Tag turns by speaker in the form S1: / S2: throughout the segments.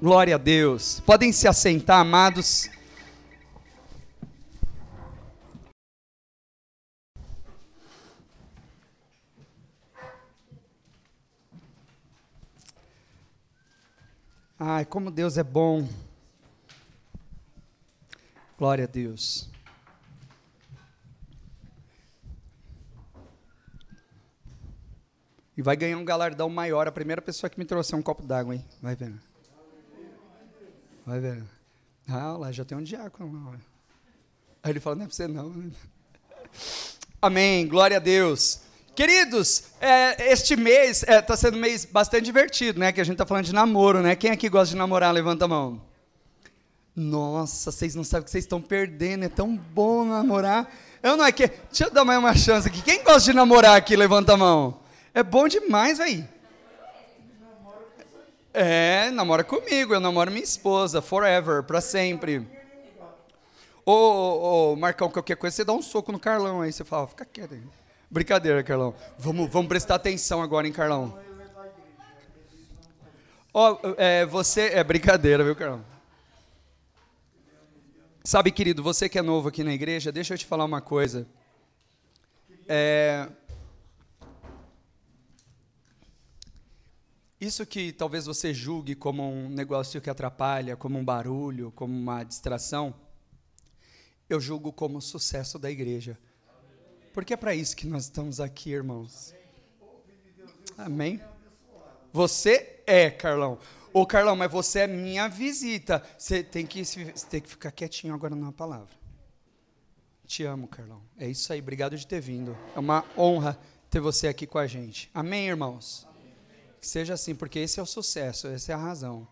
S1: Glória a Deus. Podem se assentar, amados. Ai, como Deus é bom. Glória a Deus. E vai ganhar um galardão maior a primeira pessoa que me trouxe um copo d'água, hein? Vai vendo. Vai vendo. Ah, lá já tem um diácono. Aí ele fala, não é para você não. Amém, glória a Deus. Queridos, é, este mês está é, tá sendo um mês bastante divertido, né? Que a gente está falando de namoro, né? Quem aqui gosta de namorar, levanta a mão. Nossa, vocês não sabem o que vocês estão perdendo, é tão bom namorar. Eu não é que. Deixa eu dar mais uma chance aqui. Quem gosta de namorar aqui, levanta a mão. É bom demais, velho. É, namora comigo, eu namoro minha esposa, forever, para sempre. Ô, ô, ô, Marcão, qualquer coisa, você dá um soco no Carlão aí, você fala, fica quieto aí. Brincadeira, Carlão. Vamos, vamos prestar atenção agora, hein, Carlão? Ó, oh, é, você. É brincadeira, viu, Carlão? Sabe, querido, você que é novo aqui na igreja, deixa eu te falar uma coisa. É. Isso que talvez você julgue como um negócio que atrapalha, como um barulho, como uma distração, eu julgo como sucesso da igreja. Porque é para isso que nós estamos aqui, irmãos. Amém? Você é, Carlão. Ô, Carlão, mas você é minha visita. Você tem que, você tem que ficar quietinho agora na palavra. Te amo, Carlão. É isso aí. Obrigado de ter vindo. É uma honra ter você aqui com a gente. Amém, irmãos? Que seja assim, porque esse é o sucesso, essa é a razão.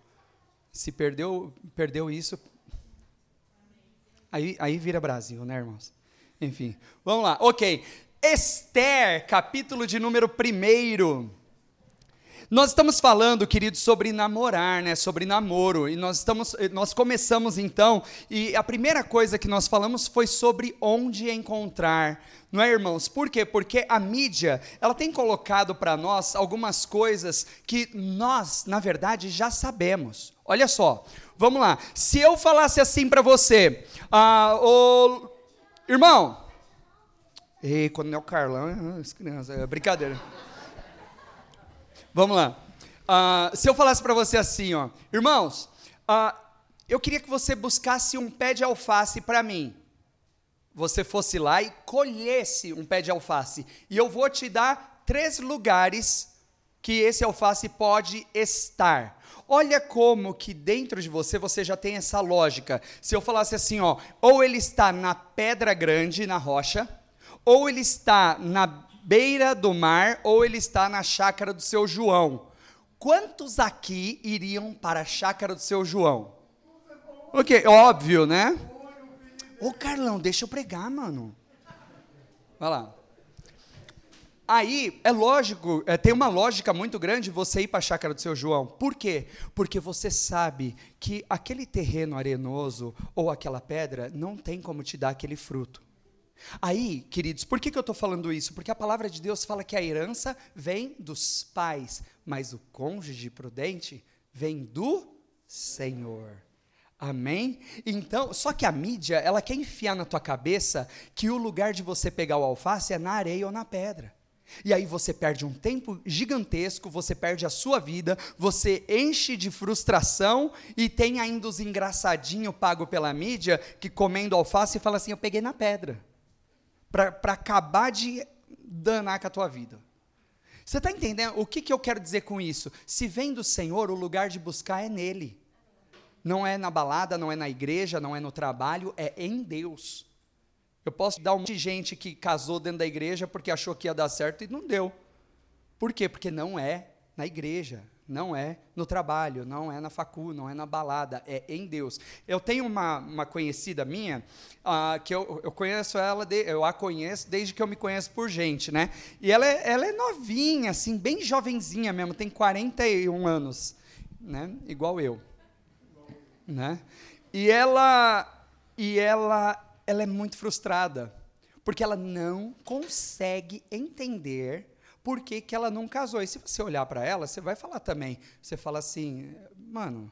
S1: Se perdeu, perdeu isso, aí, aí vira Brasil, né, irmãos? Enfim, vamos lá. Ok. Esther, capítulo de número 1. Nós estamos falando, queridos, sobre namorar, né? Sobre namoro. E nós estamos, nós começamos então, e a primeira coisa que nós falamos foi sobre onde encontrar. Não é, irmãos? Por quê? Porque a mídia, ela tem colocado para nós algumas coisas que nós, na verdade, já sabemos. Olha só. Vamos lá. Se eu falasse assim para você, ah, Irmão, ei, quando é o Carlão, as crianças, é brincadeira. Vamos lá. Uh, se eu falasse para você assim, ó, irmãos, uh, eu queria que você buscasse um pé de alface para mim. Você fosse lá e colhesse um pé de alface. E eu vou te dar três lugares que esse alface pode estar. Olha como que dentro de você você já tem essa lógica. Se eu falasse assim, ó, ou ele está na pedra grande, na rocha, ou ele está na beira do mar, ou ele está na chácara do seu João. Quantos aqui iriam para a chácara do seu João? Ok, óbvio, né? Ô Carlão, deixa eu pregar, mano. Vai lá. Aí, é lógico, é, tem uma lógica muito grande você ir para a chácara do seu João. Por quê? Porque você sabe que aquele terreno arenoso ou aquela pedra não tem como te dar aquele fruto. Aí, queridos, por que, que eu estou falando isso? Porque a palavra de Deus fala que a herança vem dos pais, mas o cônjuge prudente vem do Senhor. Amém? Então, só que a mídia, ela quer enfiar na tua cabeça que o lugar de você pegar o alface é na areia ou na pedra. E aí você perde um tempo gigantesco, você perde a sua vida, você enche de frustração e tem ainda os engraçadinhos pago pela mídia que comendo alface e fala assim: Eu peguei na pedra. Para acabar de danar com a tua vida. Você está entendendo o que, que eu quero dizer com isso? Se vem do Senhor, o lugar de buscar é nele. Não é na balada, não é na igreja, não é no trabalho, é em Deus. Eu posso dar um monte de gente que casou dentro da igreja porque achou que ia dar certo e não deu. Por quê? Porque não é na igreja, não é no trabalho, não é na facu, não é na balada, é em Deus. Eu tenho uma, uma conhecida minha, uh, que eu, eu conheço ela, de, eu a conheço desde que eu me conheço por gente, né? E ela é, ela é novinha, assim, bem jovenzinha mesmo, tem 41 anos, né? Igual eu. Né? E ela, e ela ela é muito frustrada, porque ela não consegue entender por que, que ela não casou. E se você olhar para ela, você vai falar também. Você fala assim, mano,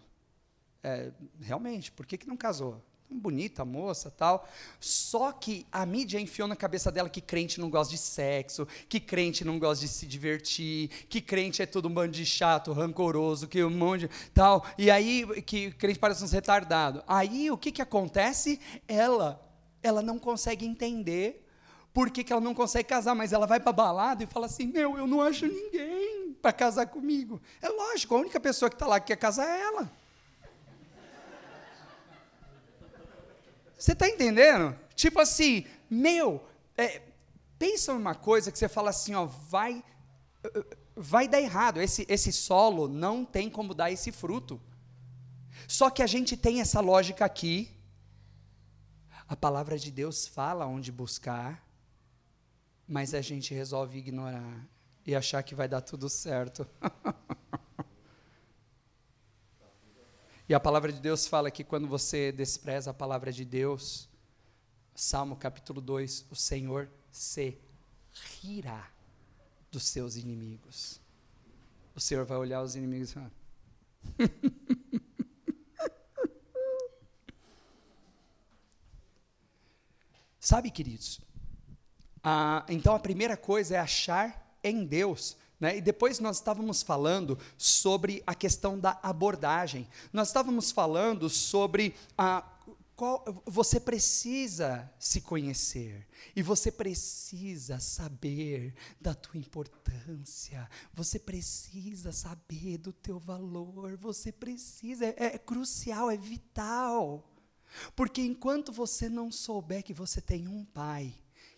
S1: É, realmente, por que, que não casou? bonita moça tal. Só que a mídia enfiou na cabeça dela que crente não gosta de sexo, que crente não gosta de se divertir, que crente é todo um bando de chato, rancoroso, que um monte de tal. E aí que crente parece um retardado. Aí o que, que acontece? Ela, ela não consegue entender por que, que ela não consegue casar, mas ela vai para balada e fala assim: Meu, eu não acho ninguém para casar comigo. É lógico, a única pessoa que está lá que quer casar é ela. Você está entendendo? Tipo assim, meu, é, pensa numa coisa que você fala assim, ó, vai, vai dar errado. Esse, esse solo não tem como dar esse fruto. Só que a gente tem essa lógica aqui. A palavra de Deus fala onde buscar, mas a gente resolve ignorar e achar que vai dar tudo certo. E a palavra de Deus fala que quando você despreza a palavra de Deus, Salmo capítulo 2, o Senhor se rirá dos seus inimigos. O Senhor vai olhar os inimigos e falar. Sabe, queridos? Ah, então a primeira coisa é achar em Deus né? E depois nós estávamos falando sobre a questão da abordagem. Nós estávamos falando sobre a qual, você precisa se conhecer e você precisa saber da tua importância, você precisa saber do teu valor, você precisa, é, é crucial, é vital. Porque enquanto você não souber que você tem um pai,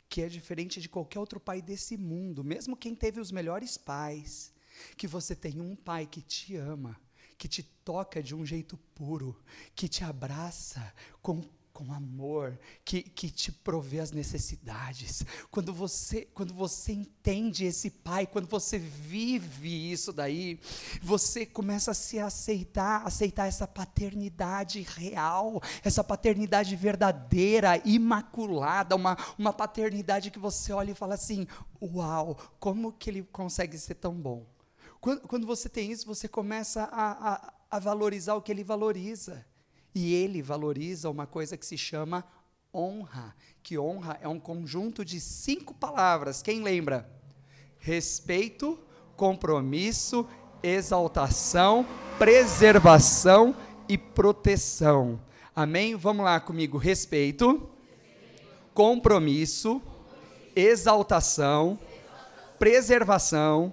S1: que é diferente de qualquer outro pai desse mundo, mesmo quem teve os melhores pais, que você tem um pai que te ama, que te toca de um jeito puro, que te abraça com com amor, que, que te provê as necessidades. Quando você, quando você entende esse Pai, quando você vive isso daí, você começa a se aceitar, aceitar essa paternidade real, essa paternidade verdadeira, imaculada, uma, uma paternidade que você olha e fala assim: Uau, como que ele consegue ser tão bom? Quando, quando você tem isso, você começa a, a, a valorizar o que ele valoriza. E ele valoriza uma coisa que se chama honra, que honra é um conjunto de cinco palavras. Quem lembra? Respeito, compromisso, exaltação, preservação e proteção. Amém? Vamos lá comigo. Respeito, compromisso, exaltação, preservação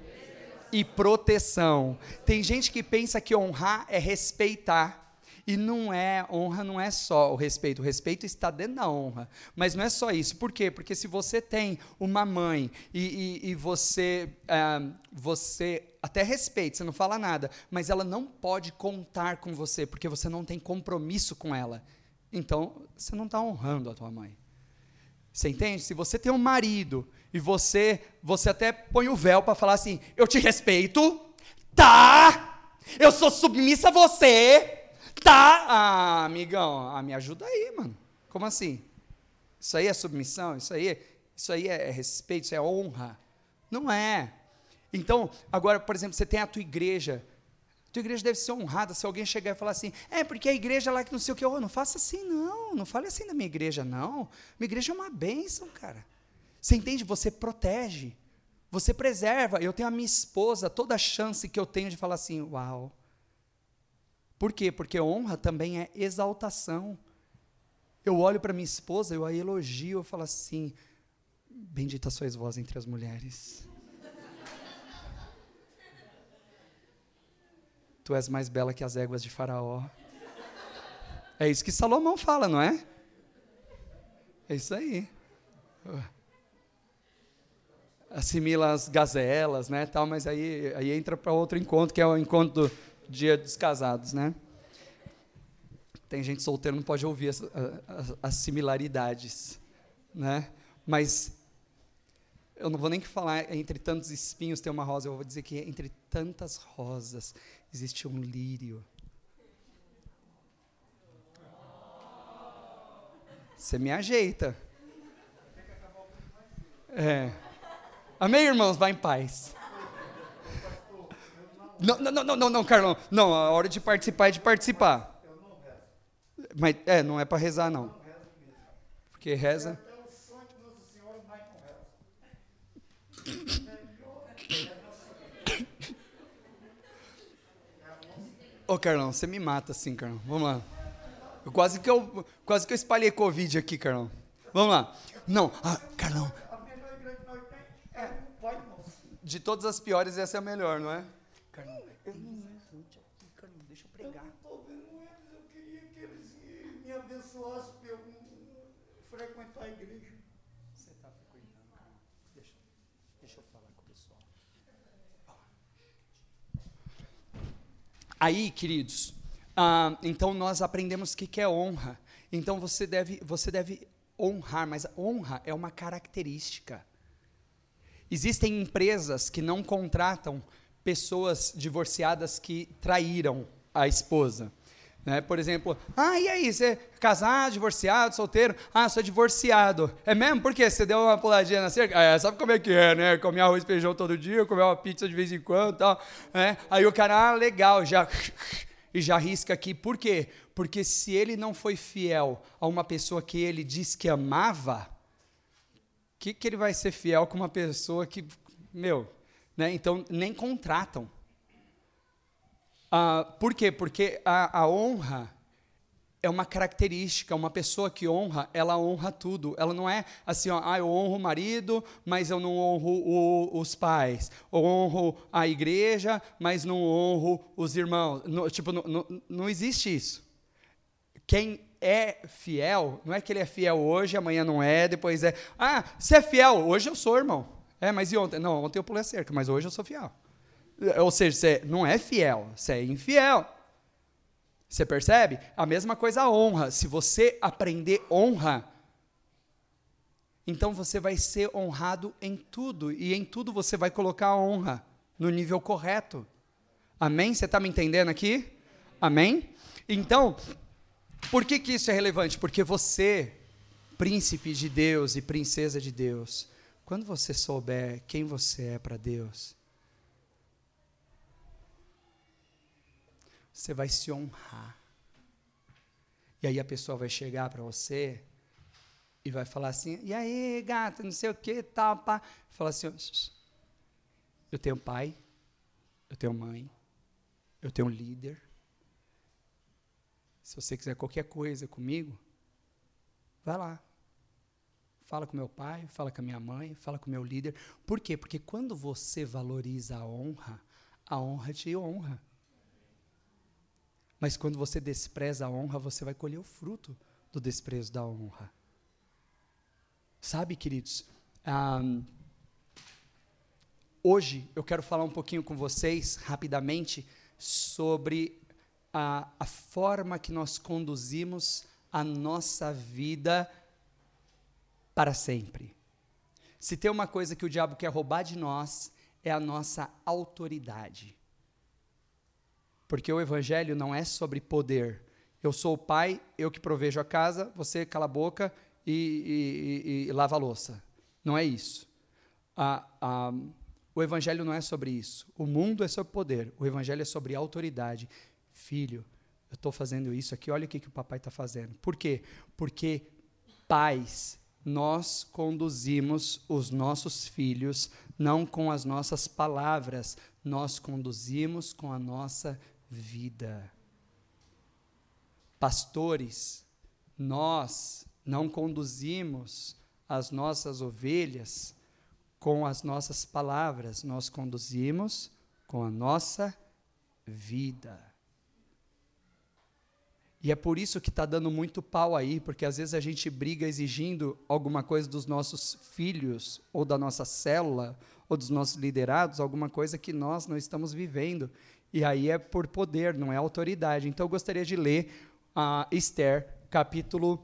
S1: e proteção. Tem gente que pensa que honrar é respeitar. E não é, honra não é só o respeito, o respeito está dentro da honra. Mas não é só isso. Por quê? Porque se você tem uma mãe e, e, e você, uh, você até respeita, você não fala nada, mas ela não pode contar com você, porque você não tem compromisso com ela. Então, você não está honrando a tua mãe. Você entende? Se você tem um marido e você, você até põe o véu para falar assim, eu te respeito, tá? Eu sou submissa a você, Tá, ah, amigão, ah, me ajuda aí, mano. Como assim? Isso aí é submissão? Isso aí, isso aí é respeito? Isso é honra? Não é. Então, agora, por exemplo, você tem a tua igreja. A tua igreja deve ser honrada se alguém chegar e falar assim: é porque a igreja lá que não sei o que, oh, não faça assim, não. Não fale assim da minha igreja, não. Minha igreja é uma bênção, cara. Você entende? Você protege. Você preserva. Eu tenho a minha esposa, toda a chance que eu tenho de falar assim: uau por quê? Porque honra também é exaltação. Eu olho para minha esposa, eu a elogio, eu falo assim: Bendita sois vós entre as mulheres. tu és mais bela que as éguas de Faraó. É isso que Salomão fala, não é? É isso aí. Assimila as gazelas, né, tal, mas aí, aí entra para outro encontro, que é o encontro do, dia dos casados, né? Tem gente solteira não pode ouvir as, as, as similaridades, né? Mas eu não vou nem falar entre tantos espinhos tem uma rosa, eu vou dizer que entre tantas rosas existe um lírio. Você me ajeita. É. Amém, irmãos? Vá em paz. Não, não, não, não, não, Carlão. Não, a hora de participar é de participar. Mas é, não é para rezar não. Porque reza. Ô, Carlão, você me mata assim, Carlão. Vamos lá. Eu quase que eu quase que eu espalhei Covid aqui, Carlão. Vamos lá. Não, ah, Carlão. De todas as piores, essa é a melhor, não é? Carlão, eu não Carlão, deixa eu pregar.
S2: Eu não estou vendo eles, eu queria que eles me abençoassem para eu frequentar a igreja.
S1: Você está frequentando, Carlão. Deixa, deixa eu falar com o pessoal. Aí, queridos, ah, então nós aprendemos o que, que é honra. Então você deve, você deve honrar, mas honra é uma característica. Existem empresas que não contratam pessoas divorciadas que traíram a esposa. Né? Por exemplo, ah, e aí, você é casado, divorciado, solteiro? Ah, sou divorciado. É mesmo? Por quê? Você deu uma puladinha na cerca? É, sabe como é que é, né? Comer arroz e feijão todo dia, comer uma pizza de vez em quando tal. Né? Aí o cara, ah, legal, já... E já risca aqui. Por quê? Porque se ele não foi fiel a uma pessoa que ele disse que amava, que, que ele vai ser fiel com uma pessoa que, meu, né? Então nem contratam. Ah, por quê? Porque a, a honra é uma característica, uma pessoa que honra, ela honra tudo. Ela não é assim, ó, ah, eu honro o marido, mas eu não honro o, os pais. Honro a igreja, mas não honro os irmãos. No, tipo, não, não, não existe isso. Quem é fiel, não é que ele é fiel hoje, amanhã não é, depois é. Ah, você é fiel, hoje eu sou, irmão. É, mas e ontem? Não, ontem eu pulei a cerca, mas hoje eu sou fiel. Ou seja, você não é fiel, você é infiel. Você percebe? A mesma coisa a honra. Se você aprender honra, então você vai ser honrado em tudo. E em tudo você vai colocar a honra no nível correto. Amém? Você está me entendendo aqui? Amém? Então, por que, que isso é relevante? Porque você, príncipe de Deus e princesa de Deus, quando você souber quem você é para Deus, você vai se honrar. E aí a pessoa vai chegar para você e vai falar assim: e aí, gata, não sei o que, tal, pá. Fala assim: eu tenho pai, eu tenho mãe, eu tenho líder se você quiser qualquer coisa comigo, vai lá. Fala com meu pai, fala com a minha mãe, fala com meu líder. Por quê? Porque quando você valoriza a honra, a honra te honra. Mas quando você despreza a honra, você vai colher o fruto do desprezo da honra. Sabe, queridos, um, hoje eu quero falar um pouquinho com vocês, rapidamente, sobre a, a forma que nós conduzimos a nossa vida para sempre. Se tem uma coisa que o diabo quer roubar de nós, é a nossa autoridade. Porque o evangelho não é sobre poder. Eu sou o pai, eu que provejo a casa, você cala a boca e, e, e, e lava a louça. Não é isso. O evangelho não é sobre isso. O mundo é sobre poder. O evangelho é sobre autoridade filho, eu estou fazendo isso aqui, olha o que, que o papai está fazendo. Por quê? Porque pais, nós conduzimos os nossos filhos não com as nossas palavras, nós conduzimos com a nossa vida. Pastores, nós não conduzimos as nossas ovelhas com as nossas palavras, nós conduzimos com a nossa vida. E é por isso que está dando muito pau aí, porque às vezes a gente briga exigindo alguma coisa dos nossos filhos, ou da nossa célula, ou dos nossos liderados, alguma coisa que nós não estamos vivendo. E aí é por poder, não é autoridade. Então eu gostaria de ler a uh, Esther, capítulo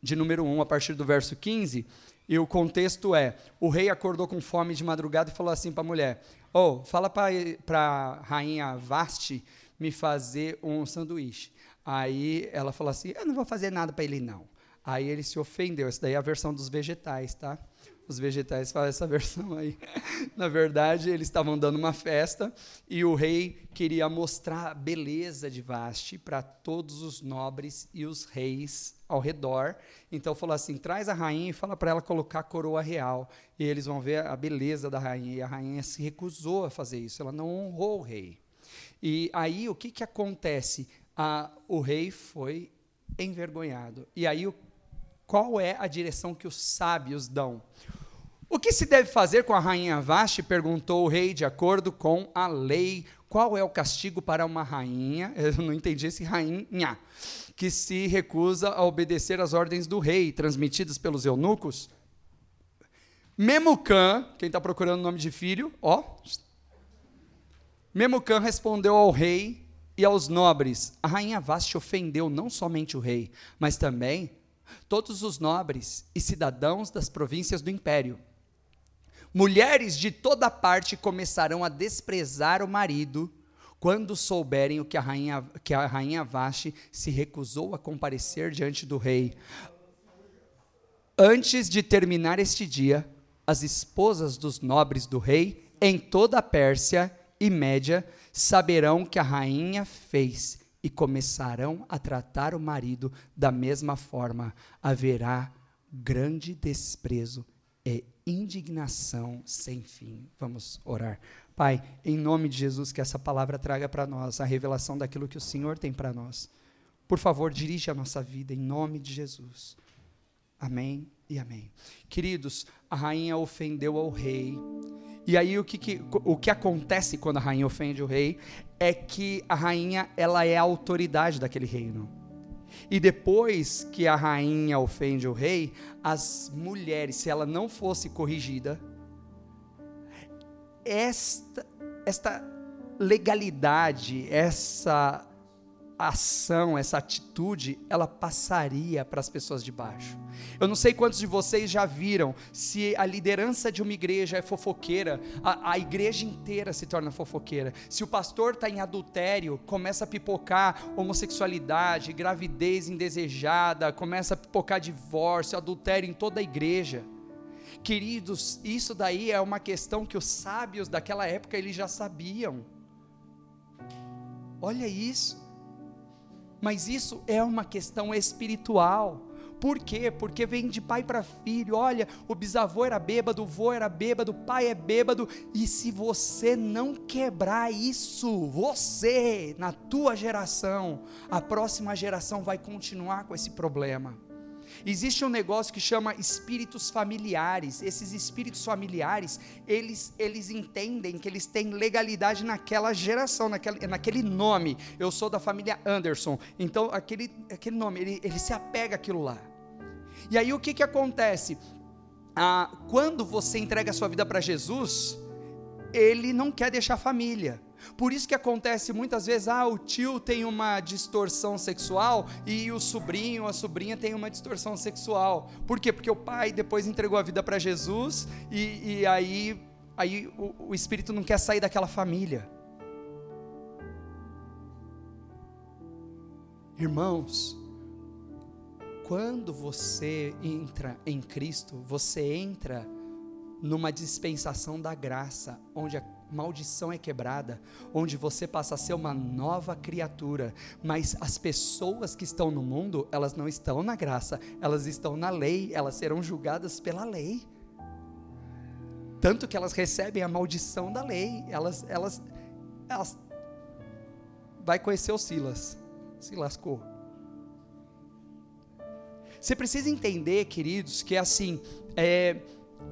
S1: de número 1, a partir do verso 15. E o contexto é: o rei acordou com fome de madrugada e falou assim para a mulher: Oh, fala para a rainha Vaste me fazer um sanduíche. Aí ela falou assim: Eu não vou fazer nada para ele, não. Aí ele se ofendeu. Essa daí é a versão dos vegetais, tá? Os vegetais falam essa versão aí. Na verdade, eles estavam dando uma festa e o rei queria mostrar a beleza de Vasti para todos os nobres e os reis ao redor. Então falou assim: traz a rainha e fala para ela colocar a coroa real. E eles vão ver a beleza da rainha. E a rainha se recusou a fazer isso, ela não honrou o rei. E aí o que, que acontece? Ah, o rei foi envergonhado. E aí qual é a direção que os sábios dão? O que se deve fazer com a rainha Vashti? perguntou o rei, de acordo com a lei. Qual é o castigo para uma rainha? Eu não entendi esse rainha. Que se recusa a obedecer às ordens do rei, transmitidas pelos eunucos? Memucã, quem está procurando o nome de filho, ó. Memucã respondeu ao rei e aos nobres: A rainha Vashti ofendeu não somente o rei, mas também todos os nobres e cidadãos das províncias do império. Mulheres de toda parte começarão a desprezar o marido quando souberem o que a rainha, que a rainha Vashti se recusou a comparecer diante do rei. Antes de terminar este dia, as esposas dos nobres do rei em toda a Pérsia e Média saberão que a rainha fez e começarão a tratar o marido da mesma forma. Haverá grande desprezo e indignação sem fim. Vamos orar. Pai, em nome de Jesus, que essa palavra traga para nós a revelação daquilo que o Senhor tem para nós. Por favor, dirige a nossa vida em nome de Jesus. Amém e amém. Queridos, a rainha ofendeu ao rei e aí o que, que, o que acontece quando a rainha ofende o rei é que a rainha ela é a autoridade daquele reino. E depois que a rainha ofende o rei, as mulheres, se ela não fosse corrigida, esta, esta legalidade, essa ação, essa atitude, ela passaria para as pessoas de baixo. Eu não sei quantos de vocês já viram se a liderança de uma igreja é fofoqueira, a, a igreja inteira se torna fofoqueira. Se o pastor está em adultério, começa a pipocar homossexualidade, gravidez indesejada, começa a pipocar divórcio, adultério em toda a igreja. Queridos, isso daí é uma questão que os sábios daquela época eles já sabiam. Olha isso. Mas isso é uma questão espiritual. Por quê? Porque vem de pai para filho. Olha, o bisavô era bêbado, o vô era bêbado, o pai é bêbado. E se você não quebrar isso, você, na tua geração, a próxima geração vai continuar com esse problema. Existe um negócio que chama espíritos familiares. Esses espíritos familiares, eles, eles entendem que eles têm legalidade naquela geração, naquele, naquele nome. Eu sou da família Anderson. Então, aquele, aquele nome, ele, ele se apega àquilo lá. E aí o que, que acontece? Ah, quando você entrega a sua vida para Jesus, ele não quer deixar família. Por isso que acontece muitas vezes, ah, o tio tem uma distorção sexual e o sobrinho, a sobrinha tem uma distorção sexual. Por quê? Porque o pai depois entregou a vida para Jesus e, e, aí, aí o, o espírito não quer sair daquela família. Irmãos, quando você entra em Cristo, você entra numa dispensação da graça, onde a maldição é quebrada, onde você passa a ser uma nova criatura, mas as pessoas que estão no mundo, elas não estão na graça, elas estão na lei, elas serão julgadas pela lei. Tanto que elas recebem a maldição da lei, elas elas elas vai conhecer o Silas. Se lascou. Você precisa entender, queridos, que assim, é,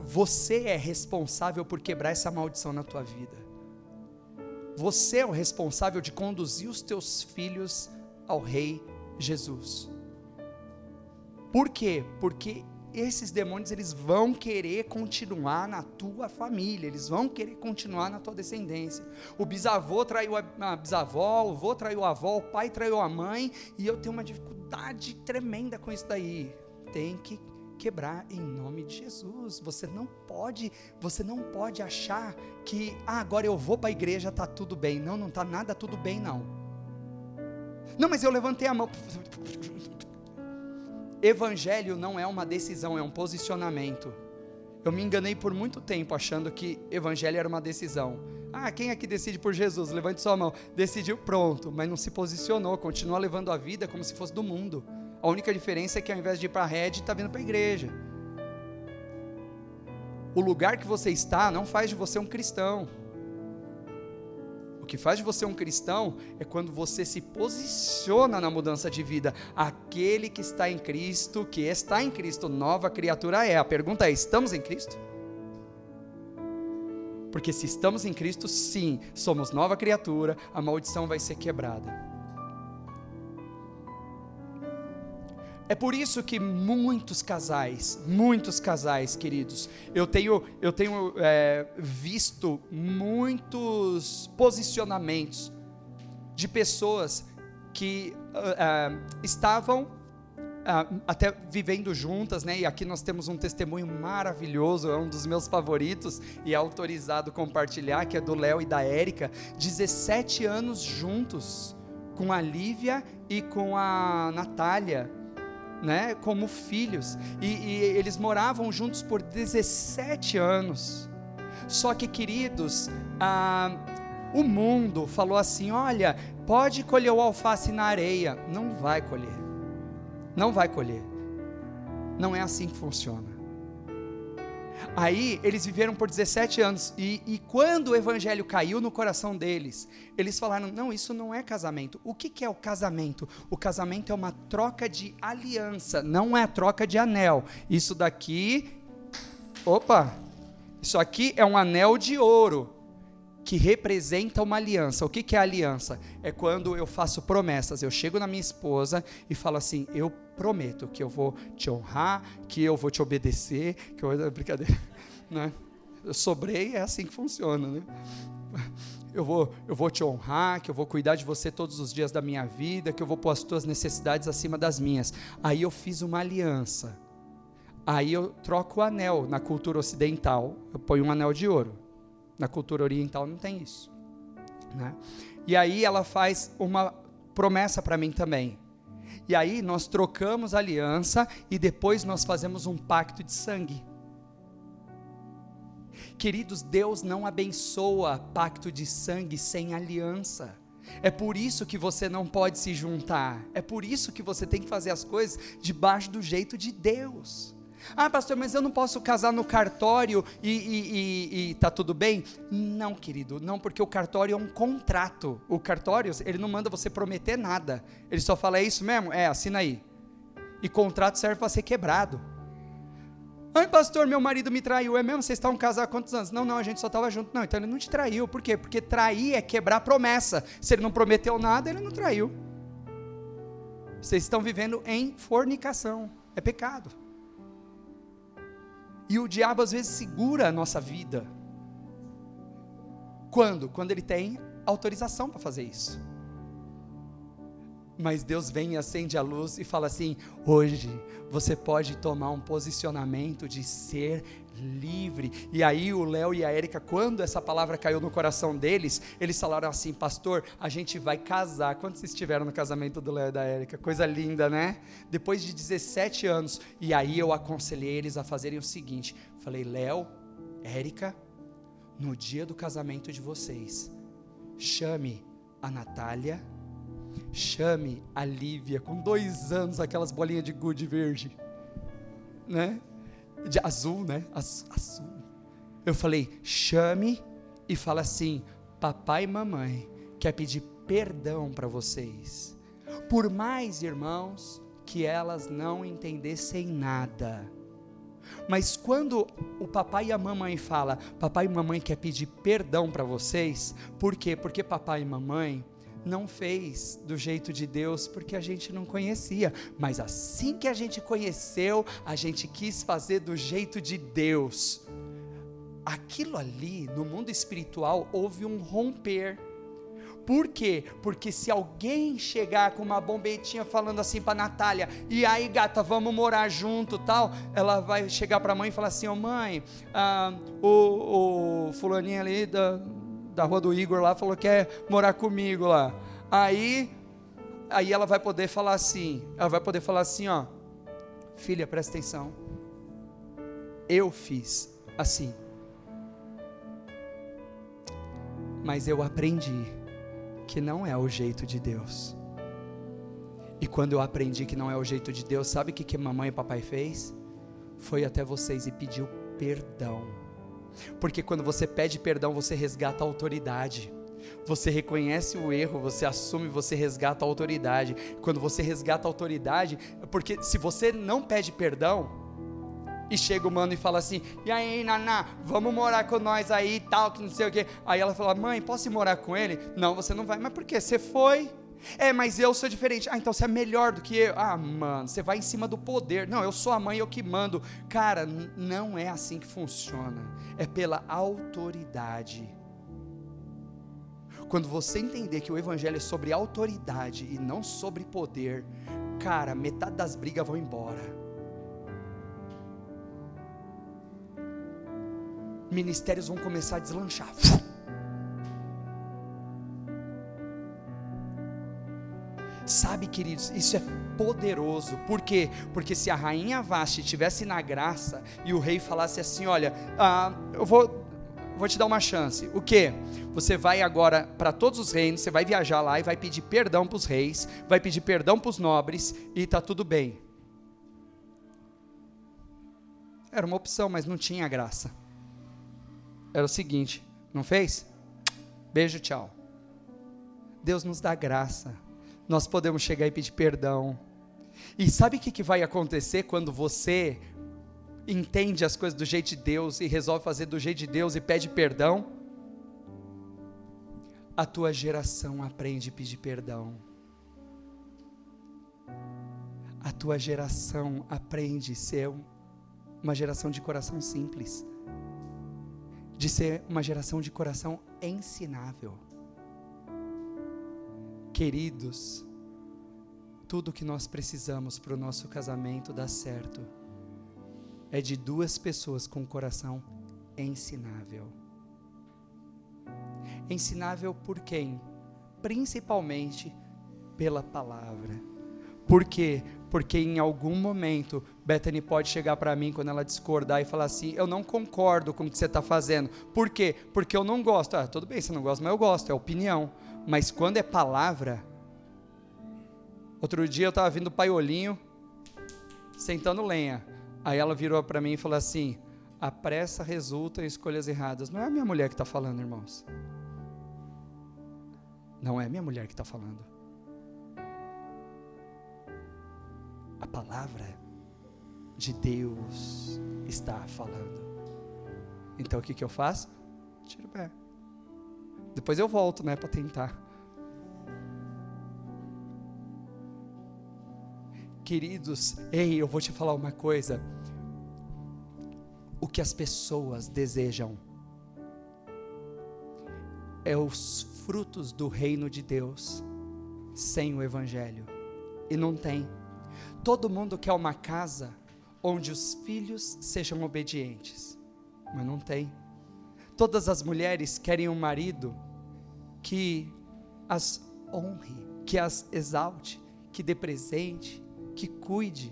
S1: você é responsável por quebrar essa maldição na tua vida. Você é o responsável de conduzir os teus filhos ao Rei Jesus. Por quê? Porque esses demônios eles vão querer continuar na tua família, eles vão querer continuar na tua descendência. O bisavô traiu a bisavó, o avô traiu a avó, o pai traiu a mãe, e eu tenho uma dificuldade tremenda com isso daí. Tem que quebrar em nome de Jesus. Você não pode, você não pode achar que ah, agora eu vou para a igreja tá tudo bem. Não, não tá nada tudo bem não. Não, mas eu levantei a mão. Evangelho não é uma decisão, é um posicionamento. Eu me enganei por muito tempo achando que evangelho era uma decisão. Ah, quem é que decide por Jesus? Levante sua mão. Decidiu, pronto, mas não se posicionou, continua levando a vida como se fosse do mundo. A única diferença é que ao invés de ir para a rede, está vindo para a igreja. O lugar que você está não faz de você um cristão. O que faz de você um cristão é quando você se posiciona na mudança de vida. Aquele que está em Cristo, que está em Cristo, nova criatura é. A pergunta é: estamos em Cristo? Porque se estamos em Cristo, sim, somos nova criatura, a maldição vai ser quebrada. É por isso que muitos casais, muitos casais, queridos, eu tenho, eu tenho é, visto muitos posicionamentos de pessoas que uh, uh, estavam uh, até vivendo juntas, né? E aqui nós temos um testemunho maravilhoso, é um dos meus favoritos e é autorizado compartilhar, que é do Léo e da Érica, 17 anos juntos, com a Lívia e com a Natália né, como filhos, e, e eles moravam juntos por 17 anos. Só que, queridos, ah, o mundo falou assim: olha, pode colher o alface na areia. Não vai colher. Não vai colher. Não é assim que funciona. Aí eles viveram por 17 anos, e, e, quando o evangelho caiu no coração deles, eles falaram: não, isso não é casamento. O que, que é o casamento? O casamento é uma troca de aliança, não é troca de anel. Isso daqui, opa, isso aqui é um anel de ouro que representa uma aliança. O que, que é aliança? É quando eu faço promessas. Eu chego na minha esposa e falo assim: eu prometo que eu vou te honrar, que eu vou te obedecer, que eu brincadeira, né? Eu sobrei, é assim que funciona, né? Eu vou, eu vou te honrar, que eu vou cuidar de você todos os dias da minha vida, que eu vou pôr as tuas necessidades acima das minhas. Aí eu fiz uma aliança. Aí eu troco o anel na cultura ocidental, eu ponho um anel de ouro. Na cultura oriental não tem isso. Né? E aí ela faz uma promessa para mim também. E aí nós trocamos aliança e depois nós fazemos um pacto de sangue. Queridos, Deus não abençoa pacto de sangue sem aliança. É por isso que você não pode se juntar. É por isso que você tem que fazer as coisas debaixo do jeito de Deus. Ah, pastor, mas eu não posso casar no cartório e, e, e, e tá tudo bem? Não, querido, não, porque o cartório é um contrato. O cartório, ele não manda você prometer nada. Ele só fala, é isso mesmo? É, assina aí. E contrato serve para ser quebrado. Ai, pastor, meu marido me traiu. É mesmo? Vocês estavam casados há quantos anos? Não, não, a gente só estava junto. Não, então ele não te traiu. Por quê? Porque trair é quebrar promessa. Se ele não prometeu nada, ele não traiu. Vocês estão vivendo em fornicação. É pecado. E o diabo às vezes segura a nossa vida. Quando? Quando ele tem autorização para fazer isso. Mas Deus vem e acende a luz e fala assim: hoje você pode tomar um posicionamento de ser livre. E aí o Léo e a Érica, quando essa palavra caiu no coração deles, eles falaram assim: Pastor, a gente vai casar. Quando vocês estiveram no casamento do Léo e da Érica? Coisa linda, né? Depois de 17 anos. E aí eu aconselhei eles a fazerem o seguinte: Falei, Léo, Érica, no dia do casamento de vocês, chame a Natália Chame a Lívia, com dois anos, aquelas bolinhas de gude verde, né? De azul, né? Azul. Eu falei, chame e fala assim: papai e mamãe quer pedir perdão para vocês. Por mais, irmãos, que elas não entendessem nada. Mas quando o papai e a mamãe fala, papai e mamãe quer pedir perdão para vocês, por quê? Porque papai e mamãe não fez do jeito de Deus porque a gente não conhecia, mas assim que a gente conheceu, a gente quis fazer do jeito de Deus. Aquilo ali, no mundo espiritual, houve um romper. Por quê? Porque se alguém chegar com uma bombetinha falando assim para Natália, e aí gata, vamos morar junto tal, ela vai chegar para a mãe e falar assim: Ô oh, mãe, ah, o, o fulaninho ali da, da rua do Igor lá falou que quer morar comigo lá. Aí, aí ela vai poder falar assim, ela vai poder falar assim, ó, filha, presta atenção. Eu fiz assim. Mas eu aprendi que não é o jeito de Deus. E quando eu aprendi que não é o jeito de Deus, sabe o que, que mamãe e papai fez? Foi até vocês e pediu perdão. Porque quando você pede perdão, você resgata a autoridade. Você reconhece o erro, você assume, você resgata a autoridade. Quando você resgata a autoridade, porque se você não pede perdão, e chega o mano e fala assim: E aí, Naná, vamos morar com nós aí tal, que não sei o quê. Aí ela fala: Mãe, posso ir morar com ele? Não, você não vai. Mas por quê? Você foi. É, mas eu sou diferente. Ah, então você é melhor do que eu. Ah, mano, você vai em cima do poder. Não, eu sou a mãe, eu que mando. Cara, não é assim que funciona. É pela autoridade. Quando você entender que o evangelho é sobre autoridade e não sobre poder, cara, metade das brigas vão embora. Ministérios vão começar a deslanchar. Sabe, queridos, isso é poderoso. Por quê? Porque se a rainha Vasti estivesse na graça e o rei falasse assim: Olha, ah, eu vou, vou te dar uma chance. O que? Você vai agora para todos os reinos, você vai viajar lá e vai pedir perdão para os reis, vai pedir perdão para os nobres e está tudo bem. Era uma opção, mas não tinha graça. Era o seguinte: não fez? Beijo, tchau. Deus nos dá graça nós podemos chegar e pedir perdão. E sabe o que, vai acontecer quando você entende as coisas do jeito de Deus e resolve fazer do jeito de Deus e pede perdão? A tua geração aprende a pedir perdão. A tua geração aprende a ser uma geração de coração simples, de ser uma geração de coração ensinável. Queridos, tudo que nós precisamos para o nosso casamento dar certo é de duas pessoas com coração ensinável. Ensinável por quem? Principalmente pela palavra. Por quê? Porque em algum momento Bethany pode chegar para mim quando ela discordar e falar assim: Eu não concordo com o que você está fazendo. Por quê? Porque eu não gosto. Ah, tudo bem, você não gosta, mas eu gosto, é opinião. Mas quando é palavra. Outro dia eu estava vindo o paiolinho, sentando lenha. Aí ela virou para mim e falou assim: a pressa resulta em escolhas erradas. Não é a minha mulher que está falando, irmãos. Não é a minha mulher que está falando. A palavra de Deus está falando. Então o que, que eu faço? Tiro o pé. Depois eu volto, né, para tentar. Queridos, ei, eu vou te falar uma coisa. O que as pessoas desejam é os frutos do reino de Deus sem o evangelho. E não tem. Todo mundo quer uma casa onde os filhos sejam obedientes, mas não tem. Todas as mulheres querem um marido que as honre, que as exalte, que dê presente, que cuide.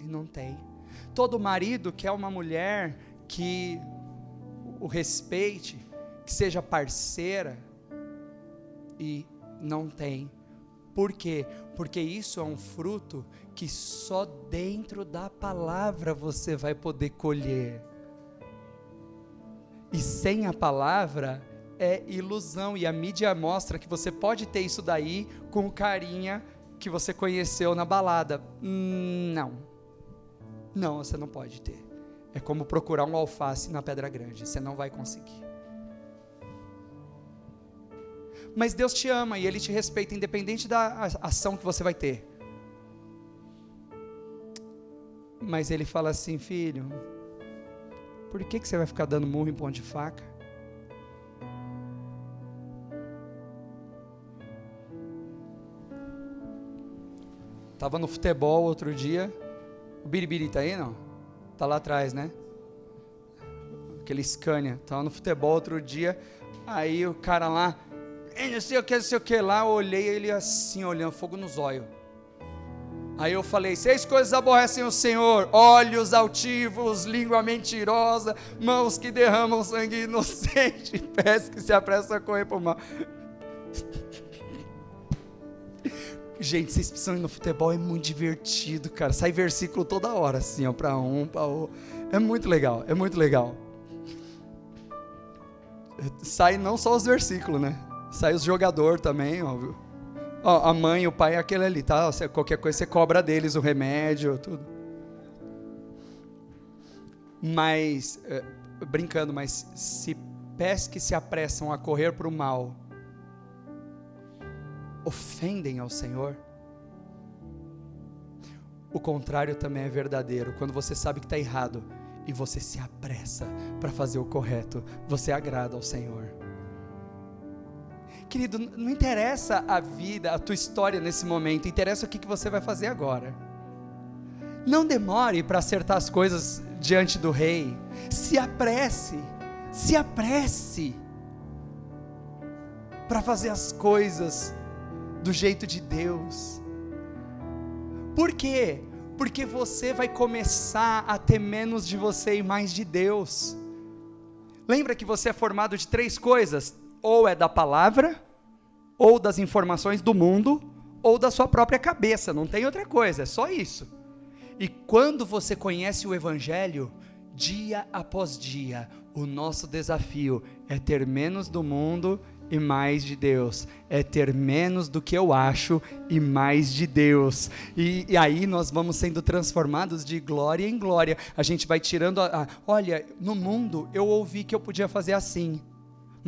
S1: E não tem. Todo marido quer uma mulher que o respeite, que seja parceira, e não tem. Por quê? Porque isso é um fruto que só dentro da palavra você vai poder colher. E sem a palavra é ilusão. E a mídia mostra que você pode ter isso daí com o carinha que você conheceu na balada. Não. Não, você não pode ter. É como procurar um alface na pedra grande. Você não vai conseguir. Mas Deus te ama e Ele te respeita, independente da ação que você vai ter. Mas Ele fala assim, filho, por que, que você vai ficar dando murro em ponto de faca? Tava no futebol outro dia. O Biribiri tá aí, não? Tá lá atrás, né? Aquele Scania. Tava no futebol outro dia. Aí o cara lá, não sei o que, não sei o que lá, eu olhei ele assim, olhando, fogo nos olhos. Aí eu falei: seis coisas aborrecem o Senhor: olhos altivos, língua mentirosa, mãos que derramam sangue inocente, pés que se apressam a correr por mal. Gente, vocês precisam ir no futebol, é muito divertido, cara. Sai versículo toda hora, assim, ó, para um, para outro. É muito legal, é muito legal. Sai não só os versículos, né? Sai os jogadores também, óbvio. Ó, a mãe, o pai é aquele ali, tá? Qualquer coisa você cobra deles o remédio, tudo. Mas, é, brincando, mas se pés que se apressam a correr para o mal ofendem ao Senhor, o contrário também é verdadeiro. Quando você sabe que está errado e você se apressa para fazer o correto, você agrada ao Senhor. Querido, não interessa a vida, a tua história nesse momento, interessa o que, que você vai fazer agora. Não demore para acertar as coisas diante do rei. Se apresse, se apresse para fazer as coisas do jeito de Deus. Por quê? Porque você vai começar a ter menos de você e mais de Deus. Lembra que você é formado de três coisas: ou é da palavra, ou das informações do mundo, ou da sua própria cabeça. Não tem outra coisa, é só isso. E quando você conhece o Evangelho, dia após dia, o nosso desafio é ter menos do mundo e mais de Deus, é ter menos do que eu acho e mais de Deus. E, e, aí nós vamos sendo transformados de glória em glória. A gente vai tirando a, a, olha, no mundo eu ouvi que eu podia fazer assim,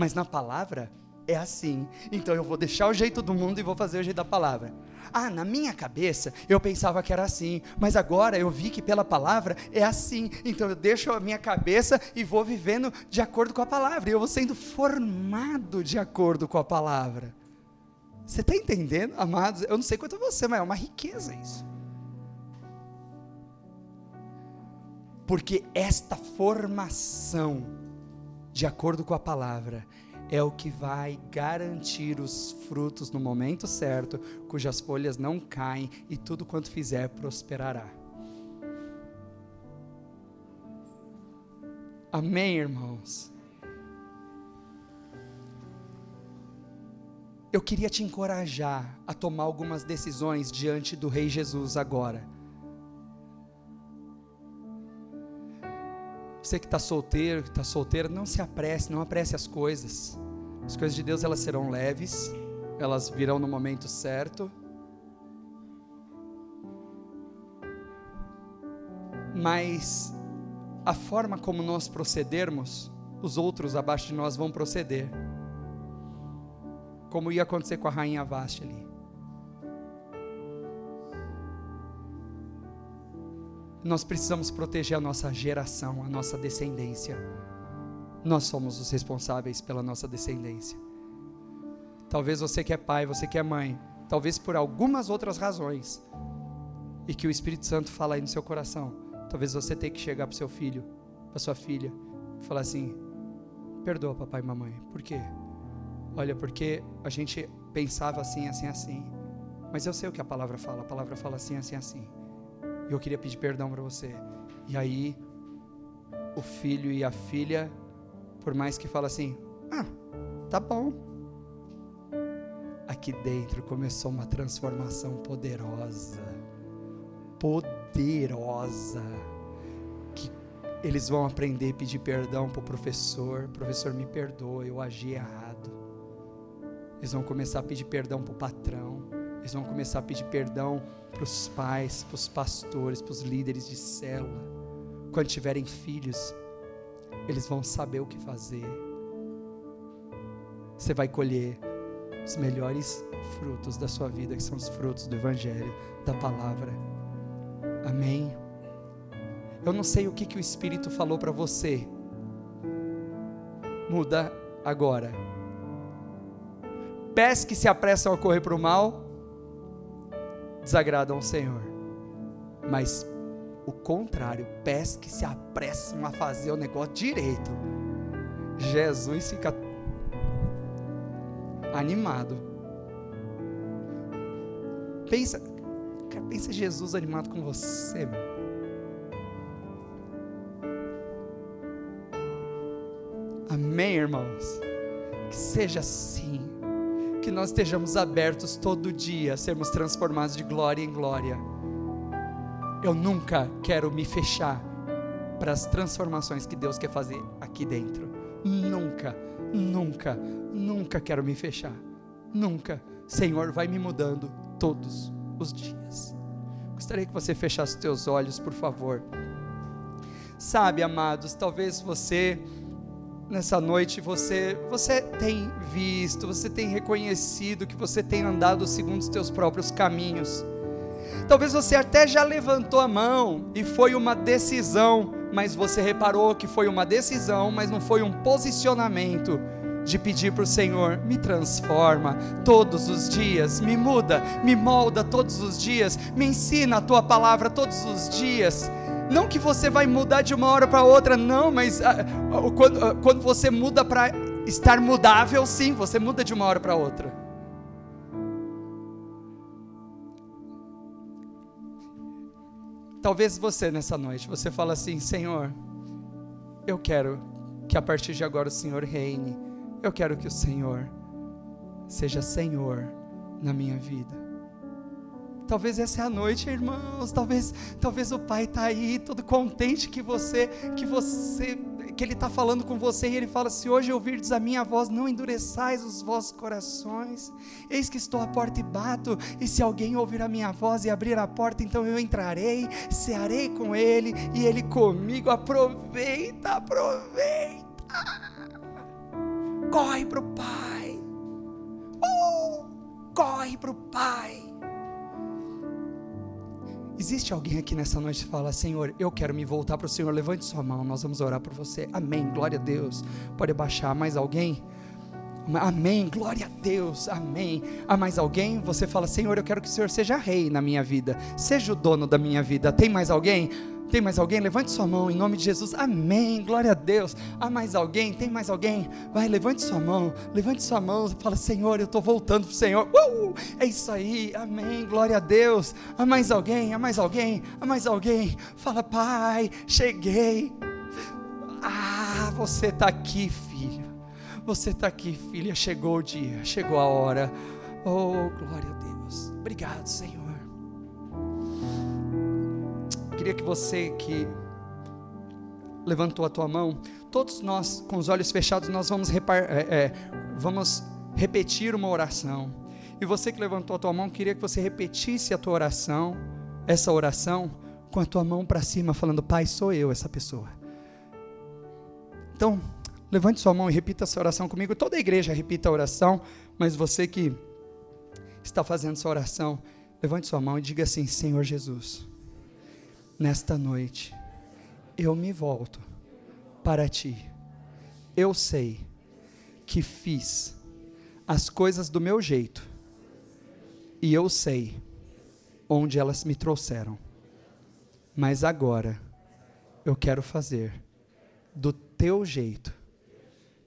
S1: mas na palavra é assim. Então eu vou deixar o jeito do mundo e vou fazer o jeito da palavra. Ah, na minha cabeça eu pensava que era assim, mas agora eu vi que pela palavra é assim. Então eu deixo a minha cabeça e vou vivendo de acordo com a palavra. E eu vou sendo formado de acordo com a palavra. Você está entendendo, amados? Eu não sei quanto você, mas é uma riqueza isso. Porque esta formação de acordo com a palavra é o que vai garantir os frutos no momento certo, cujas folhas não caem e tudo quanto fizer prosperará. Amém, irmãos? Eu queria te encorajar a tomar algumas decisões diante do Rei Jesus agora. Você que está solteiro, que está solteira, não se apresse, não apresse as coisas. As coisas de Deus elas serão leves, elas virão no momento certo. Mas a forma como nós procedermos, os outros abaixo de nós vão proceder. Como ia acontecer com a rainha Vasti ali. Nós precisamos proteger a nossa geração, a nossa descendência. Nós somos os responsáveis pela nossa descendência. Talvez você que é pai, você que é mãe, talvez por algumas outras razões, e que o Espírito Santo fala aí no seu coração, talvez você tenha que chegar para seu filho, para sua filha, e falar assim: perdoa papai e mamãe. Por quê? Olha, porque a gente pensava assim, assim, assim. Mas eu sei o que a palavra fala. A palavra fala assim, assim, assim. E eu queria pedir perdão para você. E aí, o filho e a filha, por mais que fala assim, ah, tá bom. Aqui dentro começou uma transformação poderosa. Poderosa. Que eles vão aprender a pedir perdão para o professor. Professor, me perdoa, eu agi errado. Eles vão começar a pedir perdão para o patrão eles vão começar a pedir perdão para os pais, para os pastores, para os líderes de célula. Quando tiverem filhos, eles vão saber o que fazer. Você vai colher os melhores frutos da sua vida, que são os frutos do Evangelho, da palavra. Amém? Eu não sei o que, que o Espírito falou para você. Muda agora. Pés que se apressam a correr para o mal, desagradam ao Senhor. Mas o contrário, pés que se apressam a fazer o negócio direito. Jesus fica animado. Pensa, pensar Jesus animado com você. Amém, irmãos? Que seja assim. Que nós estejamos abertos todo dia a sermos transformados de glória em glória. Eu nunca quero me fechar para as transformações que Deus quer fazer aqui dentro. Nunca, nunca, nunca quero me fechar. Nunca. Senhor, vai me mudando todos os dias. Gostaria que você fechasse os teus olhos, por favor. Sabe, amados, talvez você nessa noite você você tem visto, você tem reconhecido que você tem andado segundo os teus próprios caminhos. Talvez você até já levantou a mão e foi uma decisão, mas você reparou que foi uma decisão, mas não foi um posicionamento de pedir para o Senhor: me transforma todos os dias, me muda, me molda todos os dias, me ensina a tua palavra todos os dias. Não que você vai mudar de uma hora para outra, não, mas uh, uh, quando, uh, quando você muda para estar mudável, sim, você muda de uma hora para outra. Talvez você nessa noite, você fala assim, Senhor, eu quero que a partir de agora o Senhor reine. Eu quero que o Senhor seja Senhor na minha vida. Talvez essa é a noite, irmãos. Talvez, talvez o Pai está aí, todo contente que você, que você, que Ele está falando com você e Ele fala: se hoje ouvirdes a minha voz, não endureçais os vossos corações. Eis que estou à porta e bato. E se alguém ouvir a minha voz e abrir a porta, então eu entrarei, cearei com Ele e Ele comigo. Aproveita, aproveita. Corre para o Pai. Uh, corre para o Pai. Existe alguém aqui nessa noite que fala: Senhor, eu quero me voltar para o Senhor. Levante sua mão, nós vamos orar por você. Amém. Glória a Deus. Pode baixar mais alguém? Amém, glória a Deus, amém. Há mais alguém? Você fala, Senhor, eu quero que o Senhor seja rei na minha vida, seja o dono da minha vida. Tem mais alguém? Tem mais alguém? Levante sua mão em nome de Jesus. Amém. Glória a Deus. Há mais alguém? Tem mais alguém? Vai, levante sua mão. Levante sua mão. Fala, Senhor, eu estou voltando para o Senhor. Uh, é isso aí. Amém. Glória a Deus. Há mais alguém? Há mais alguém? Há mais alguém? Fala, Pai, cheguei. Ah, você está aqui, filho. Você está aqui, filha. Chegou o dia. Chegou a hora. Oh, glória a Deus. Obrigado, Senhor queria que você que levantou a tua mão, todos nós com os olhos fechados, nós vamos, é, é, vamos repetir uma oração. E você que levantou a tua mão, queria que você repetisse a tua oração, essa oração, com a tua mão para cima, falando: Pai, sou eu essa pessoa. Então, levante sua mão e repita essa oração comigo. Toda a igreja repita a oração, mas você que está fazendo essa oração, levante sua mão e diga assim: Senhor Jesus nesta noite, eu me volto para ti. Eu sei que fiz as coisas do meu jeito, e eu sei onde elas me trouxeram, mas agora eu quero fazer do teu jeito.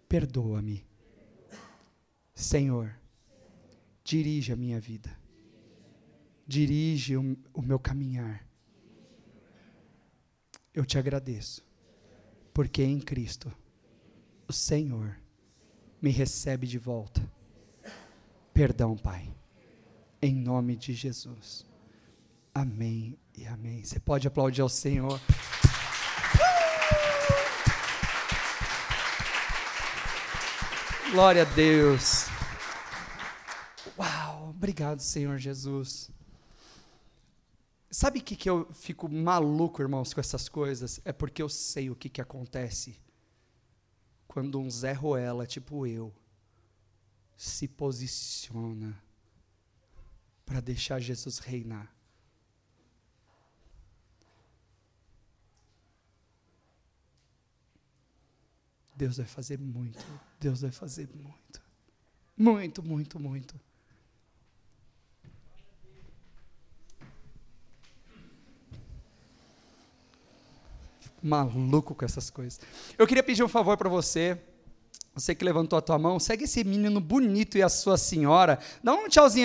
S1: Perdoa-me, Senhor, dirige a minha vida, dirige o, o meu caminhar eu te agradeço, porque em Cristo, o Senhor me recebe de volta. Perdão, Pai, em nome de Jesus. Amém e amém. Você pode aplaudir ao Senhor. Glória a Deus. Uau, obrigado, Senhor Jesus. Sabe o que, que eu fico maluco, irmãos, com essas coisas? É porque eu sei o que, que acontece quando um Zé Ruela, tipo eu, se posiciona para deixar Jesus reinar. Deus vai fazer muito. Deus vai fazer muito. Muito, muito, muito. Maluco com essas coisas. Eu queria pedir um favor para você. Você que levantou a tua mão, segue esse menino bonito e a sua senhora. Dá um tchauzinho